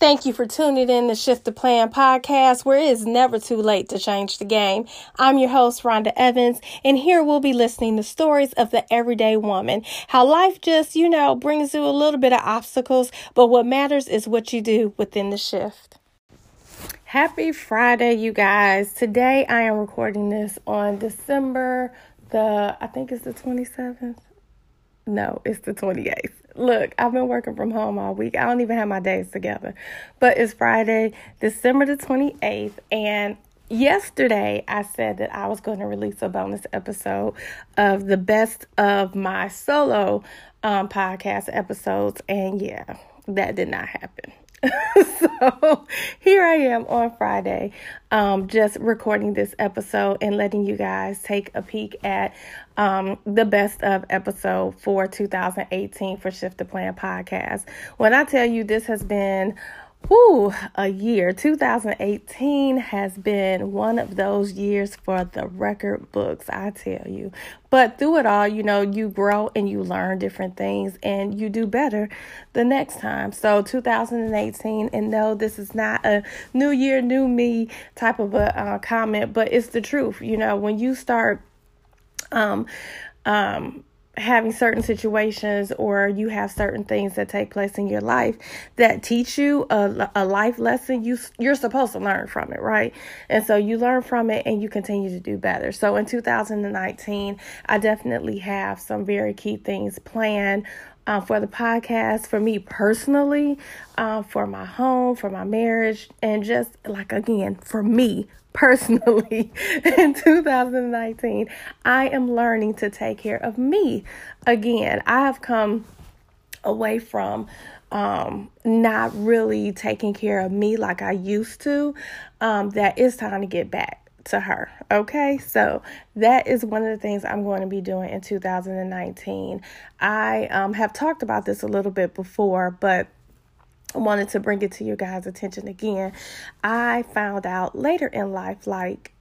Thank you for tuning in to Shift the Plan podcast, where it is never too late to change the game. I'm your host, Rhonda Evans, and here we'll be listening to stories of the everyday woman. How life just, you know, brings you a little bit of obstacles, but what matters is what you do within the shift. Happy Friday, you guys. Today I am recording this on December the, I think it's the 27th. No, it's the 28th. Look, I've been working from home all week. I don't even have my days together. But it's Friday, December the 28th, and yesterday I said that I was going to release a bonus episode of the best of my solo um, podcast episodes, and yeah, that did not happen. so here I am on Friday, um, just recording this episode and letting you guys take a peek at um, the best of episode for 2018 for Shift the Plan podcast. When I tell you this has been Whew, a year. 2018 has been one of those years for the record books, I tell you. But through it all, you know, you grow and you learn different things and you do better the next time. So 2018, and no, this is not a new year, new me type of a uh, comment, but it's the truth. You know, when you start um um having certain situations or you have certain things that take place in your life that teach you a, a life lesson you you're supposed to learn from it right? And so you learn from it and you continue to do better. So in 2019 i definitely have some very key things planned uh, for the podcast, for me personally, uh, for my home, for my marriage, and just like again, for me personally in 2019, I am learning to take care of me again. I have come away from um, not really taking care of me like I used to. Um, that it's time to get back to her. Okay, so that is one of the things I'm going to be doing in 2019. I um, have talked about this a little bit before, but I wanted to bring it to your guys' attention again. I found out later in life, like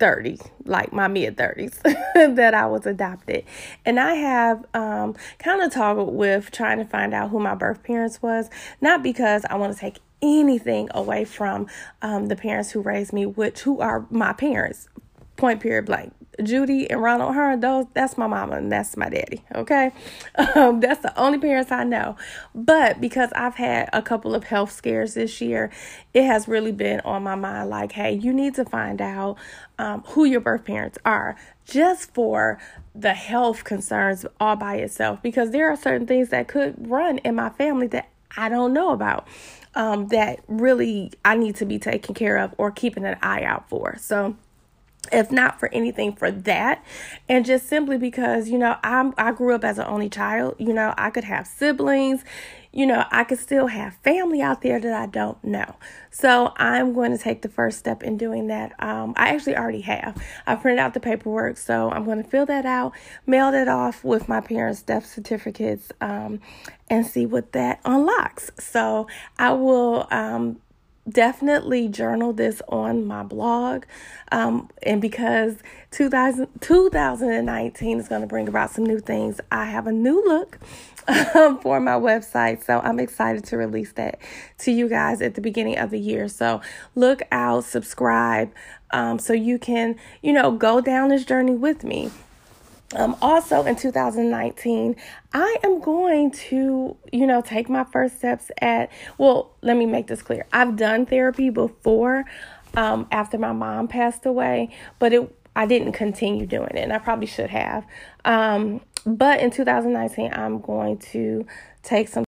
30, like my mid 30s, that I was adopted. And I have um, kind of toggled with trying to find out who my birth parents was, not because I want to take anything away from um, the parents who raised me, which who are my parents, point period blank. Judy and Ronald Hearn, those that's my mama and that's my daddy. Okay, um, that's the only parents I know. But because I've had a couple of health scares this year, it has really been on my mind. Like, hey, you need to find out um, who your birth parents are, just for the health concerns all by itself. Because there are certain things that could run in my family that I don't know about. Um, that really I need to be taken care of or keeping an eye out for. So if not for anything for that and just simply because you know i'm i grew up as an only child you know i could have siblings you know i could still have family out there that i don't know. So i'm going to take the first step in doing that. Um, i actually already have. I printed out the paperwork so i'm going to fill that out mail it off with my parents death certificates um, and see what that unlocks. So i will um, definitely journal this on my blog. Um, and because 2000, 2019 is going to bring about some new things, I have a new look um, for my website. So I'm excited to release that to you guys at the beginning of the year. So look out, subscribe, um, so you can, you know, go down this journey with me. Um, also in 2019, I am going to, you know, take my first steps at, well, let me make this clear. I've done therapy before um, after my mom passed away, but it, I didn't continue doing it, and I probably should have. Um, but in 2019, I'm going to take some.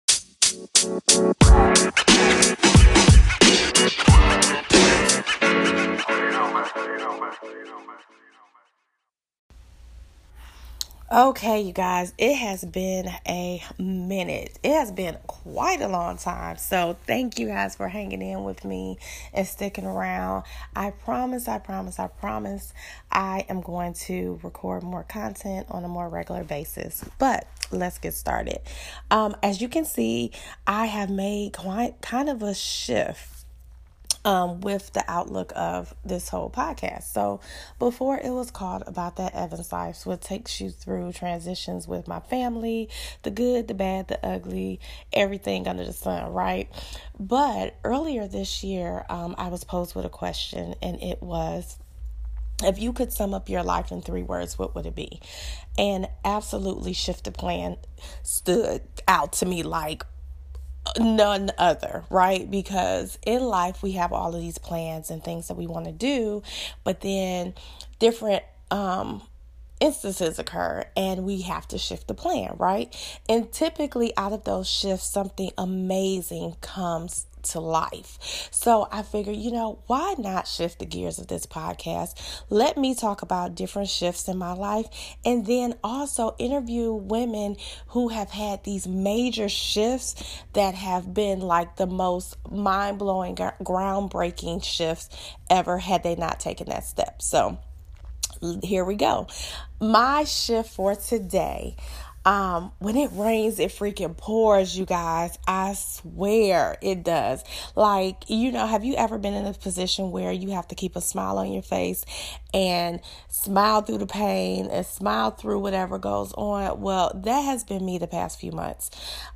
Okay, you guys, it has been a minute. It has been quite a long time. So, thank you guys for hanging in with me and sticking around. I promise, I promise, I promise I am going to record more content on a more regular basis. But let's get started. Um, as you can see, I have made quite kind of a shift um, with the outlook of this whole podcast. So, before it was called About That Evans Life, what takes you through transitions with my family, the good, the bad, the ugly, everything under the sun, right? But earlier this year, um, I was posed with a question, and it was, if you could sum up your life in three words, what would it be? And absolutely shift the plan stood out to me like none other, right? Because in life we have all of these plans and things that we want to do, but then different um instances occur and we have to shift the plan, right? And typically out of those shifts something amazing comes to life. So I figured, you know, why not shift the gears of this podcast? Let me talk about different shifts in my life and then also interview women who have had these major shifts that have been like the most mind blowing, groundbreaking shifts ever had they not taken that step. So here we go. My shift for today um, when it rains, it freaking pours, you guys. I swear it does. Like, you know, have you ever been in a position where you have to keep a smile on your face and smile through the pain and smile through whatever goes on? Well, that has been me the past few months.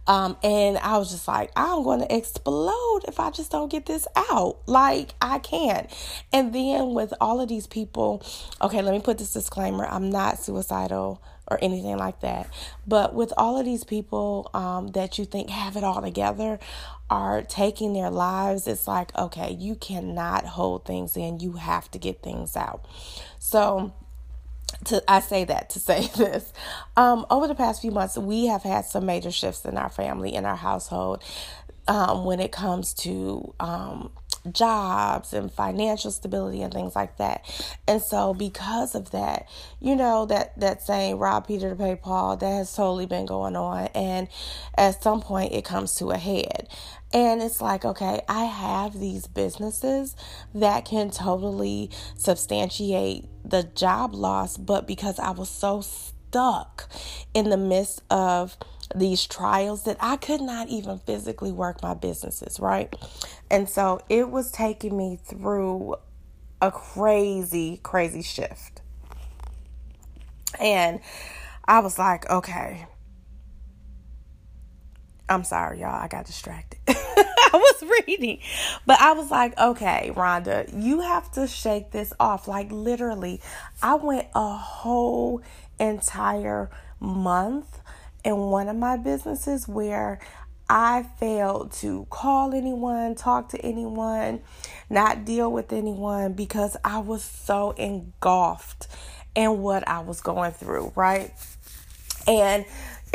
Um, and I was just like, I'm going to explode if I just don't get this out. Like, I can't. And then with all of these people, okay, let me put this disclaimer I'm not suicidal or anything like that. But with all of these people um, that you think have it all together are taking their lives, it's like, okay, you cannot hold things in. You have to get things out. So, to I say that to say this. Um, over the past few months, we have had some major shifts in our family, in our household, um, when it comes to um, jobs and financial stability and things like that. And so because of that, you know, that that saying rob Peter to pay Paul, that has totally been going on and at some point it comes to a head. And it's like, okay, I have these businesses that can totally substantiate the job loss, but because I was so stuck in the midst of these trials that I could not even physically work my businesses, right? And so it was taking me through a crazy, crazy shift. And I was like, okay. I'm sorry, y'all. I got distracted. I was reading. But I was like, okay, Rhonda, you have to shake this off. Like, literally, I went a whole entire month in one of my businesses where I failed to call anyone, talk to anyone, not deal with anyone because I was so engulfed in what I was going through, right? And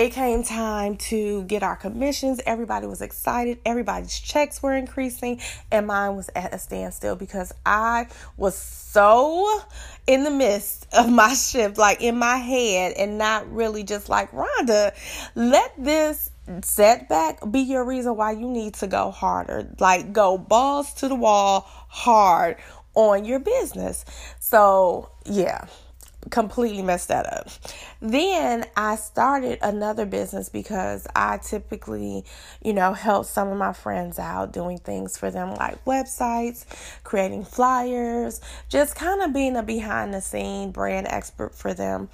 it came time to get our commissions. Everybody was excited. Everybody's checks were increasing, and mine was at a standstill because I was so in the midst of my shift, like in my head, and not really just like, Rhonda, let this setback be your reason why you need to go harder. Like, go balls to the wall hard on your business. So, yeah completely messed that up. Then I started another business because I typically, you know, help some of my friends out doing things for them like websites, creating flyers, just kind of being a behind the scene brand expert for them.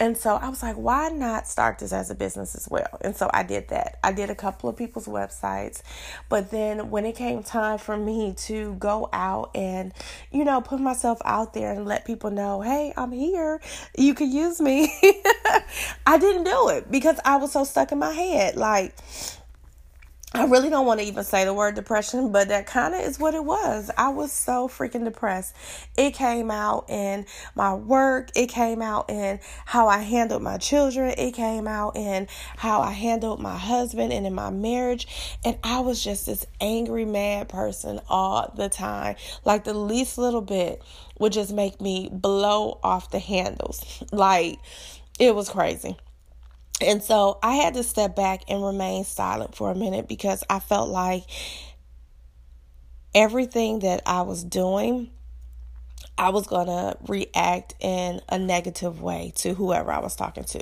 And so I was like, why not start this as a business as well? And so I did that. I did a couple of people's websites. But then when it came time for me to go out and, you know, put myself out there and let people know, hey, I'm here. You can use me. I didn't do it because I was so stuck in my head. Like, I really don't want to even say the word depression, but that kind of is what it was. I was so freaking depressed. It came out in my work, it came out in how I handled my children, it came out in how I handled my husband and in my marriage. And I was just this angry, mad person all the time. Like the least little bit would just make me blow off the handles. Like it was crazy. And so I had to step back and remain silent for a minute because I felt like everything that I was doing, I was going to react in a negative way to whoever I was talking to.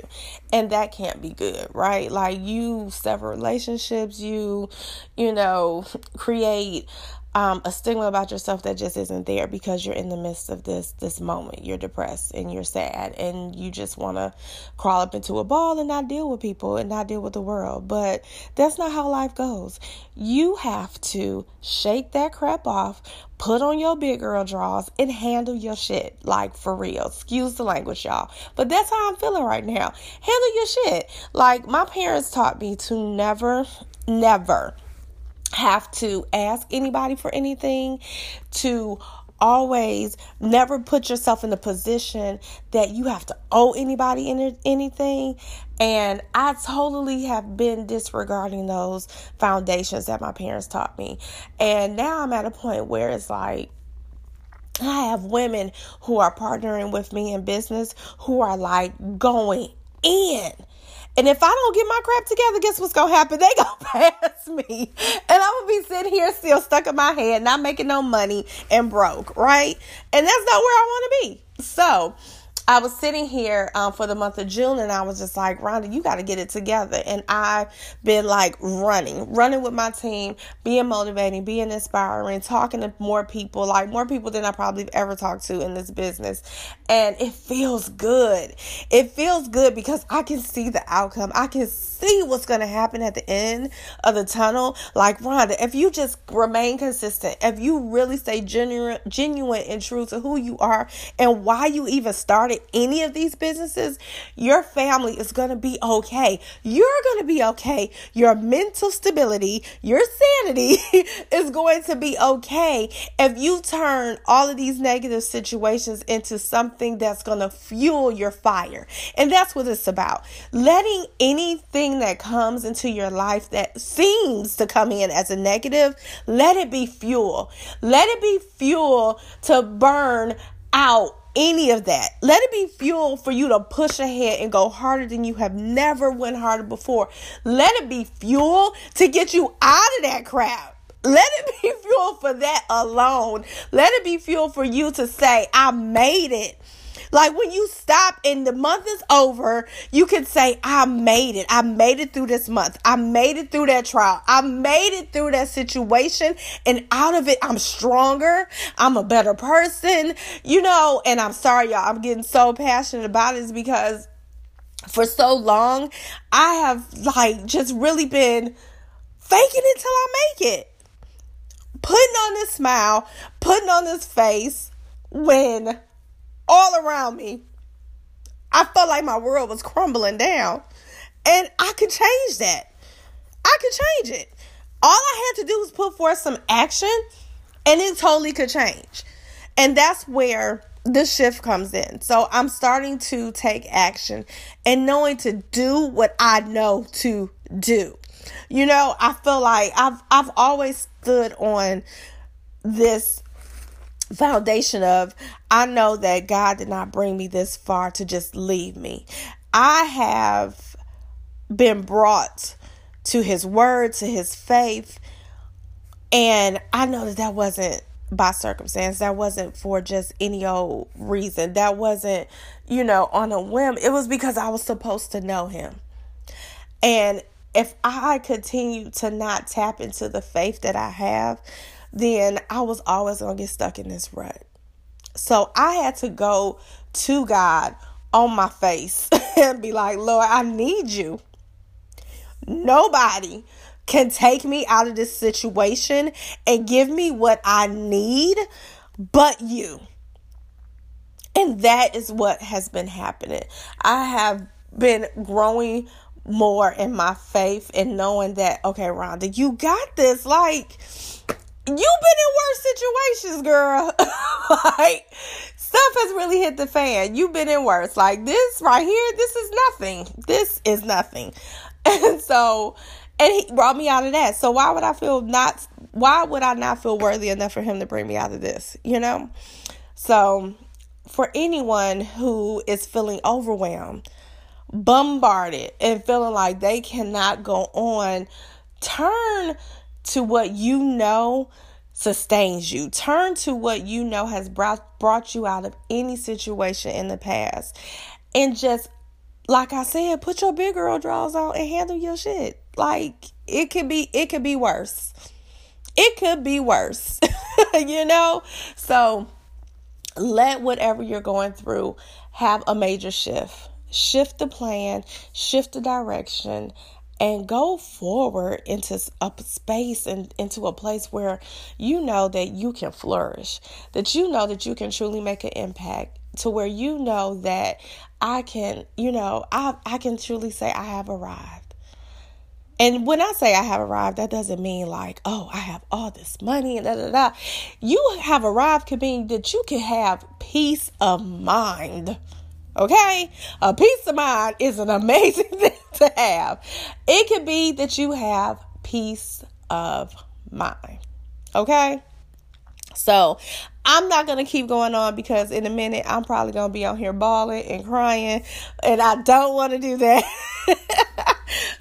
And that can't be good, right? Like you sever relationships, you, you know, create um, a stigma about yourself that just isn't there because you're in the midst of this this moment. You're depressed and you're sad and you just want to crawl up into a ball and not deal with people and not deal with the world. But that's not how life goes. You have to shake that crap off, put on your big girl drawers, and handle your shit like for real. Excuse the language, y'all. But that's how I'm feeling right now. Handle your shit. Like my parents taught me to never, never have to ask anybody for anything, to always never put yourself in a position that you have to owe anybody anything. And I totally have been disregarding those foundations that my parents taught me. And now I'm at a point where it's like, I have women who are partnering with me in business who are like going in and if I don't get my crap together, guess what's gonna happen? They gonna pass me. And I'm gonna be sitting here still stuck in my head, not making no money and broke, right? And that's not where I wanna be. So I was sitting here um, for the month of June and I was just like, Rhonda, you got to get it together. And I've been like running, running with my team, being motivating, being inspiring, talking to more people, like more people than I probably ever talked to in this business. And it feels good. It feels good because I can see the outcome. I can see what's going to happen at the end of the tunnel. Like, Rhonda, if you just remain consistent, if you really stay genuine, genuine and true to who you are and why you even started any of these businesses, your family is going to be okay. You're going to be okay. Your mental stability, your sanity is going to be okay if you turn all of these negative situations into something that's going to fuel your fire. And that's what it's about. Letting anything that comes into your life that seems to come in as a negative, let it be fuel. Let it be fuel to burn out any of that. Let it be fuel for you to push ahead and go harder than you have never went harder before. Let it be fuel to get you out of that crap. Let it be fuel for that alone. Let it be fuel for you to say, I made it. Like when you stop and the month is over, you can say, I made it. I made it through this month. I made it through that trial. I made it through that situation. And out of it, I'm stronger. I'm a better person, you know. And I'm sorry, y'all. I'm getting so passionate about this because for so long, I have like just really been faking it till I make it. Putting on this smile, putting on this face when all around me. I felt like my world was crumbling down. And I could change that. I could change it. All I had to do was put forth some action and it totally could change. And that's where the shift comes in. So I'm starting to take action and knowing to do what I know to do. You know, I feel like I've I've always stood on this foundation of I know that God did not bring me this far to just leave me. I have been brought to his word, to his faith, and I know that that wasn't by circumstance. That wasn't for just any old reason. That wasn't, you know, on a whim. It was because I was supposed to know him. And if I continue to not tap into the faith that I have, then I was always going to get stuck in this rut. So I had to go to God on my face and be like, Lord, I need you. Nobody can take me out of this situation and give me what I need but you. And that is what has been happening. I have been growing more in my faith and knowing that, okay, Rhonda, you got this. Like, you've been in worse situations, girl. like stuff has really hit the fan. You've been in worse. Like this right here, this is nothing. This is nothing. And so and he brought me out of that. So why would I feel not why would I not feel worthy enough for him to bring me out of this, you know? So for anyone who is feeling overwhelmed, bombarded and feeling like they cannot go on, turn to what you know sustains you. Turn to what you know has brought brought you out of any situation in the past. And just like I said, put your big girl drawers on and handle your shit. Like it could be it could be worse. it could be worse, you know? So let whatever you're going through have a major shift. Shift the plan, shift the direction, and go forward into a space and into a place where you know that you can flourish, that you know that you can truly make an impact, to where you know that I can, you know, I I can truly say I have arrived. And when I say I have arrived, that doesn't mean like, oh, I have all this money and da da da. You have arrived could mean that you can have peace of mind. Okay? A peace of mind is an amazing thing to have. It could be that you have peace of mind. Okay? So I'm not gonna keep going on because in a minute I'm probably gonna be on here bawling and crying, and I don't want to do that.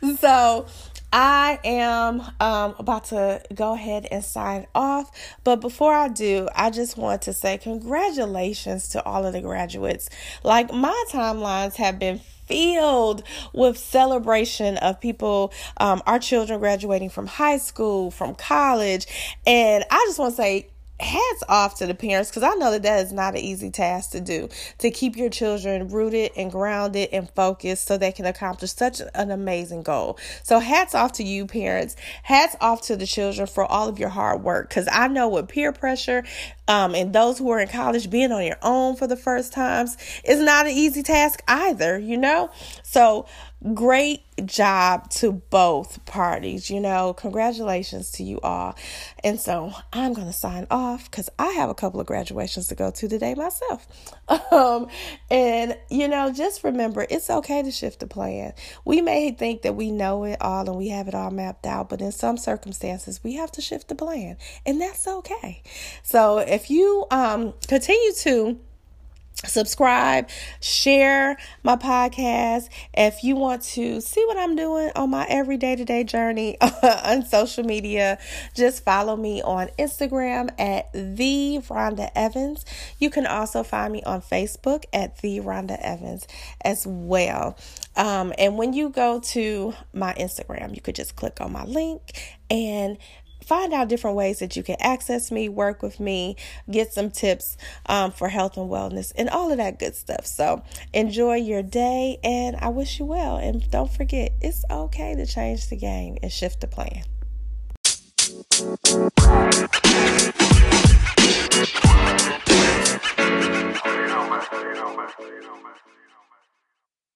so I am um, about to go ahead and sign off. But before I do, I just want to say congratulations to all of the graduates. Like, my timelines have been filled with celebration of people, um, our children graduating from high school, from college. And I just want to say, hats off to the parents because I know that that is not an easy task to do to keep your children rooted and grounded and focused so they can accomplish such an amazing goal. So, hats off to you, parents. Hats off to the children for all of your hard work because I know with peer pressure um, and those who are in college being on your own for the first times is not an easy task either, you know? So, great job to both parties. You know, congratulations to you all. And so I'm going to sign off because I have a couple of graduations to go to today myself. Um, and, you know, just remember it's okay to shift the plan. We may think that we know it all and we have it all mapped out, but in some circumstances, we have to shift the plan, and that's okay. So if you um, continue to subscribe, share my podcast. If you want to see what I'm doing on my everyday to day journey on social media, just follow me on Instagram at the Rhonda Evans. You can also find me on Facebook at the Rhonda Evans as well. Um, and when you go to my Instagram, you could just click on my link and find out different ways that you can access me, work with me, get some tips um, for health and wellness, and all of that good stuff. So enjoy your day, and I wish you well. And don't forget, it's okay to change the game and shift the plan. You know, man. You know, man. You know, man.